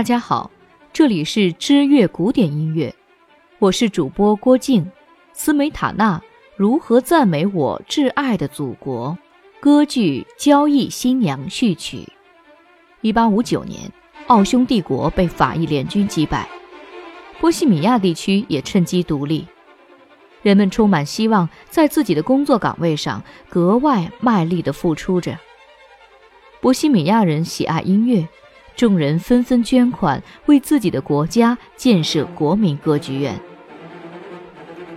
大家好，这里是知乐古典音乐，我是主播郭静。斯梅塔纳如何赞美我挚爱的祖国？歌剧《交易新娘》序曲。一八五九年，奥匈帝国被法意联军击败，波西米亚地区也趁机独立。人们充满希望，在自己的工作岗位上格外卖力地付出着。波西米亚人喜爱音乐，众人纷纷捐款，为自己的国家建设国民歌剧院。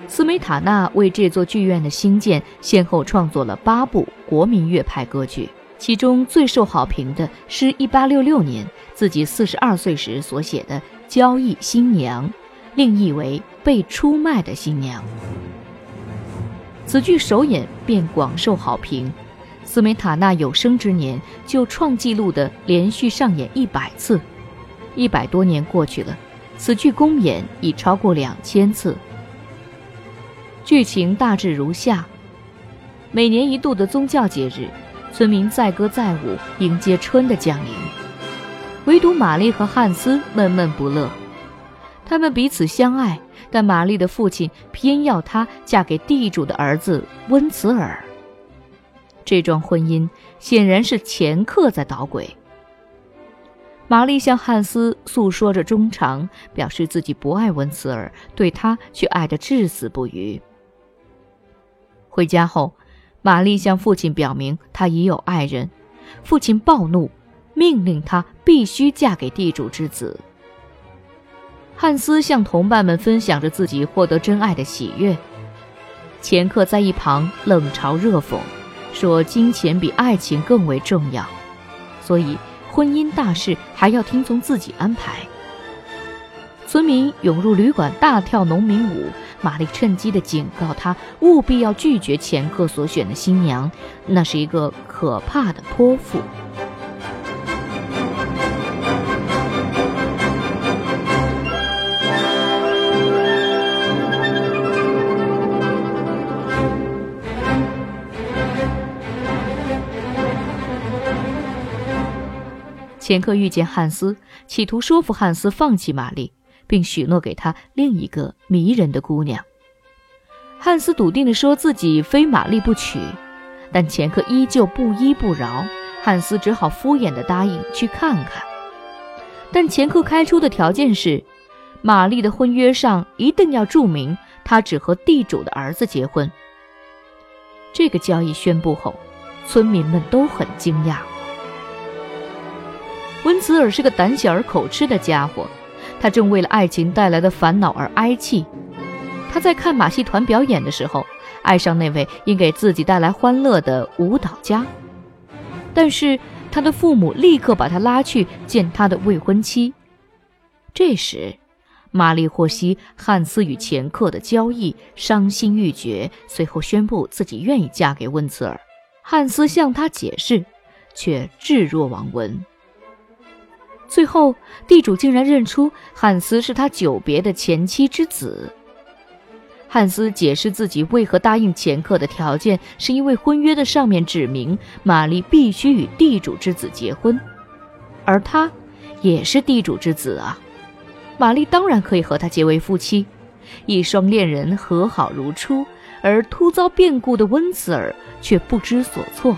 斯梅塔纳为这座剧院的兴建，先后创作了八部国民乐派歌剧，其中最受好评的是1866年自己42岁时所写的《交易新娘》，另译为《被出卖的新娘》。此剧首演便广受好评。斯梅塔纳有生之年就创纪录的连续上演一百次，一百多年过去了，此剧公演已超过两千次。剧情大致如下：每年一度的宗教节日，村民载歌载舞迎接春的降临，唯独玛丽和汉斯闷闷不乐。他们彼此相爱，但玛丽的父亲偏要她嫁给地主的儿子温茨尔。这桩婚姻显然是前客在捣鬼。玛丽向汉斯诉说着衷肠，表示自己不爱温茨尔，对他却爱得至死不渝。回家后，玛丽向父亲表明她已有爱人，父亲暴怒，命令她必须嫁给地主之子。汉斯向同伴们分享着自己获得真爱的喜悦，前客在一旁冷嘲热讽。说金钱比爱情更为重要，所以婚姻大事还要听从自己安排。村民涌入旅馆大跳农民舞，玛丽趁机的警告他务必要拒绝前客所选的新娘，那是一个可怕的泼妇。前客遇见汉斯，企图说服汉斯放弃玛丽，并许诺给他另一个迷人的姑娘。汉斯笃定地说自己非玛丽不娶，但前客依旧不依不饶，汉斯只好敷衍地答应去看看。但前客开出的条件是，玛丽的婚约上一定要注明她只和地主的儿子结婚。这个交易宣布后，村民们都很惊讶。温茨尔是个胆小而口吃的家伙，他正为了爱情带来的烦恼而哀泣。他在看马戏团表演的时候，爱上那位应给自己带来欢乐的舞蹈家，但是他的父母立刻把他拉去见他的未婚妻。这时，玛丽获悉汉斯与前客的交易，伤心欲绝，随后宣布自己愿意嫁给温茨尔。汉斯向他解释，却置若罔闻。最后，地主竟然认出汉斯是他久别的前妻之子。汉斯解释自己为何答应前客的条件，是因为婚约的上面指明玛丽必须与地主之子结婚，而他也是地主之子啊！玛丽当然可以和他结为夫妻，一双恋人和好如初，而突遭变故的温茨尔却不知所措。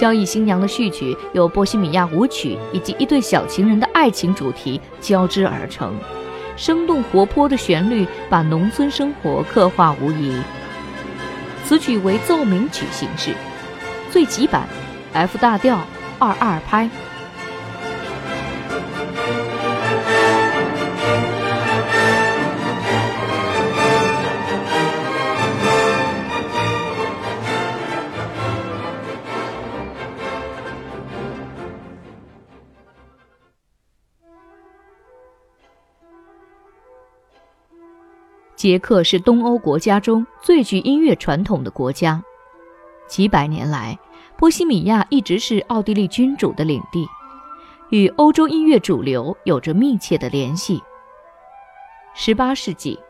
交易新娘的序曲由波西米亚舞曲以及一对小情人的爱情主题交织而成，生动活泼的旋律把农村生活刻画无疑。此曲为奏鸣曲形式，最极版，F 大调，二二拍。捷克是东欧国家中最具音乐传统的国家，几百年来，波西米亚一直是奥地利君主的领地，与欧洲音乐主流有着密切的联系。18世纪，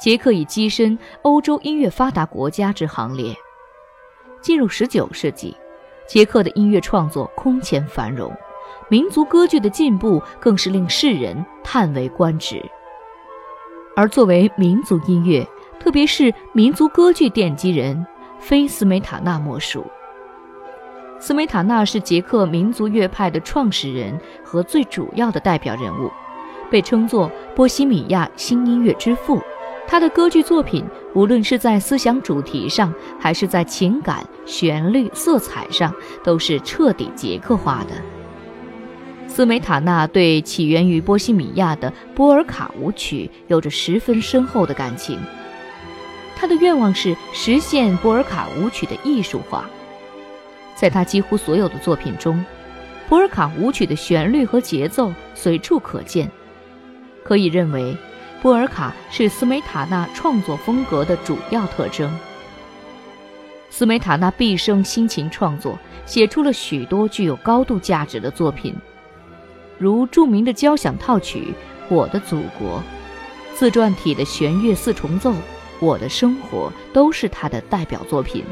捷克已跻身欧洲音乐发达国家之行列。进入19世纪，捷克的音乐创作空前繁荣，民族歌剧的进步更是令世人叹为观止。而作为民族音乐，特别是民族歌剧奠基人，非斯梅塔纳莫属。斯梅塔纳是捷克民族乐派的创始人和最主要的代表人物，被称作波西米亚新音乐之父。他的歌剧作品，无论是在思想主题上，还是在情感、旋律、色彩上，都是彻底捷克化的。斯梅塔纳对起源于波西米亚的波尔卡舞曲有着十分深厚的感情，他的愿望是实现波尔卡舞曲的艺术化。在他几乎所有的作品中，波尔卡舞曲的旋律和节奏随处可见。可以认为，波尔卡是斯梅塔纳创作风格的主要特征。斯梅塔纳毕生辛勤创作，写出了许多具有高度价值的作品，如著名的交响套曲《我的祖国》，自传体的弦乐四重奏《我的生活》都是他的代表作品。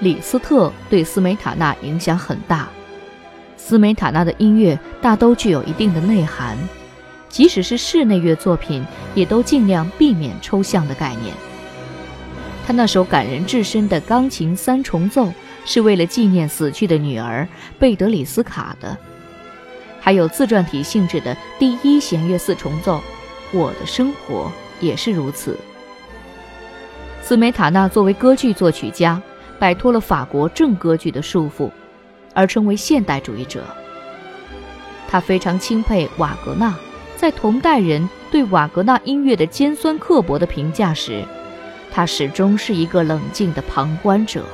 李斯特对斯梅塔纳影响很大。斯梅塔纳的音乐大都具有一定的内涵，即使是室内乐作品，也都尽量避免抽象的概念。他那首感人至深的钢琴三重奏是为了纪念死去的女儿贝德里斯卡的，还有自传体性质的第一弦乐四重奏《我的生活》也是如此。斯梅塔纳作为歌剧作曲家。摆脱了法国正歌剧的束缚，而成为现代主义者。他非常钦佩瓦格纳，在同代人对瓦格纳音乐的尖酸刻薄的评价时，他始终是一个冷静的旁观者。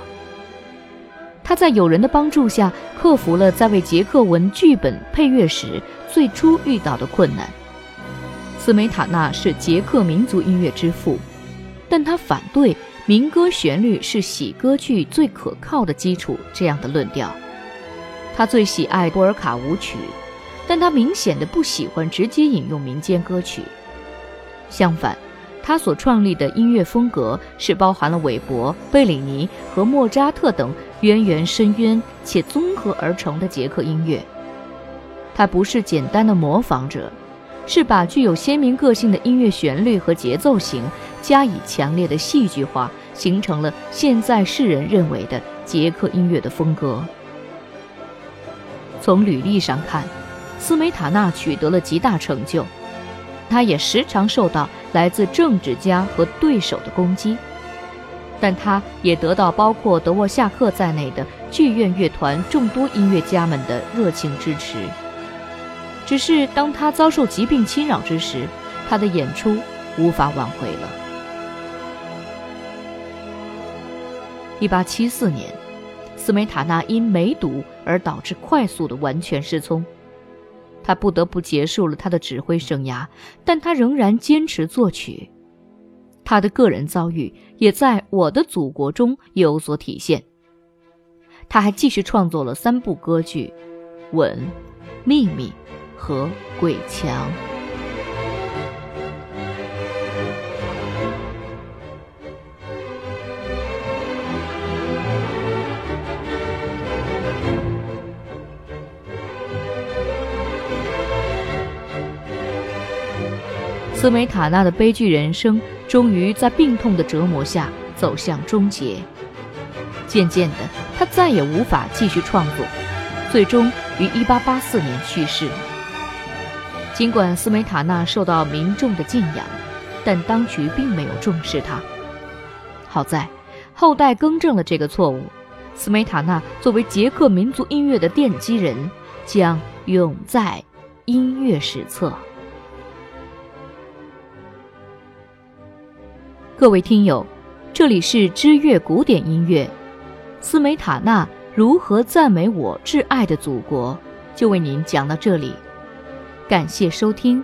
他在友人的帮助下，克服了在为捷克文剧本配乐时最初遇到的困难。斯梅塔纳是捷克民族音乐之父，但他反对。民歌旋律是喜歌剧最可靠的基础，这样的论调。他最喜爱波尔卡舞曲，但他明显的不喜欢直接引用民间歌曲。相反，他所创立的音乐风格是包含了韦伯、贝里尼和莫扎特等渊源深渊且综合而成的捷克音乐。他不是简单的模仿者。是把具有鲜明个性的音乐旋律和节奏型加以强烈的戏剧化，形成了现在世人认为的捷克音乐的风格。从履历上看，斯梅塔纳取得了极大成就，他也时常受到来自政治家和对手的攻击，但他也得到包括德沃夏克在内的剧院乐团众多音乐家们的热情支持。只是当他遭受疾病侵扰之时，他的演出无法挽回了。一八七四年，斯梅塔纳因梅毒而导致快速的完全失聪，他不得不结束了他的指挥生涯，但他仍然坚持作曲。他的个人遭遇也在我的祖国中有所体现。他还继续创作了三部歌剧，《吻》《秘密》。和鬼墙。斯梅塔纳的悲剧人生终于在病痛的折磨下走向终结。渐渐的，他再也无法继续创作，最终于1884年去世。尽管斯梅塔纳受到民众的敬仰，但当局并没有重视他。好在后代更正了这个错误，斯梅塔纳作为捷克民族音乐的奠基人，将永在音乐史册。各位听友，这里是知乐古典音乐，斯梅塔纳如何赞美我挚爱的祖国，就为您讲到这里。感谢收听。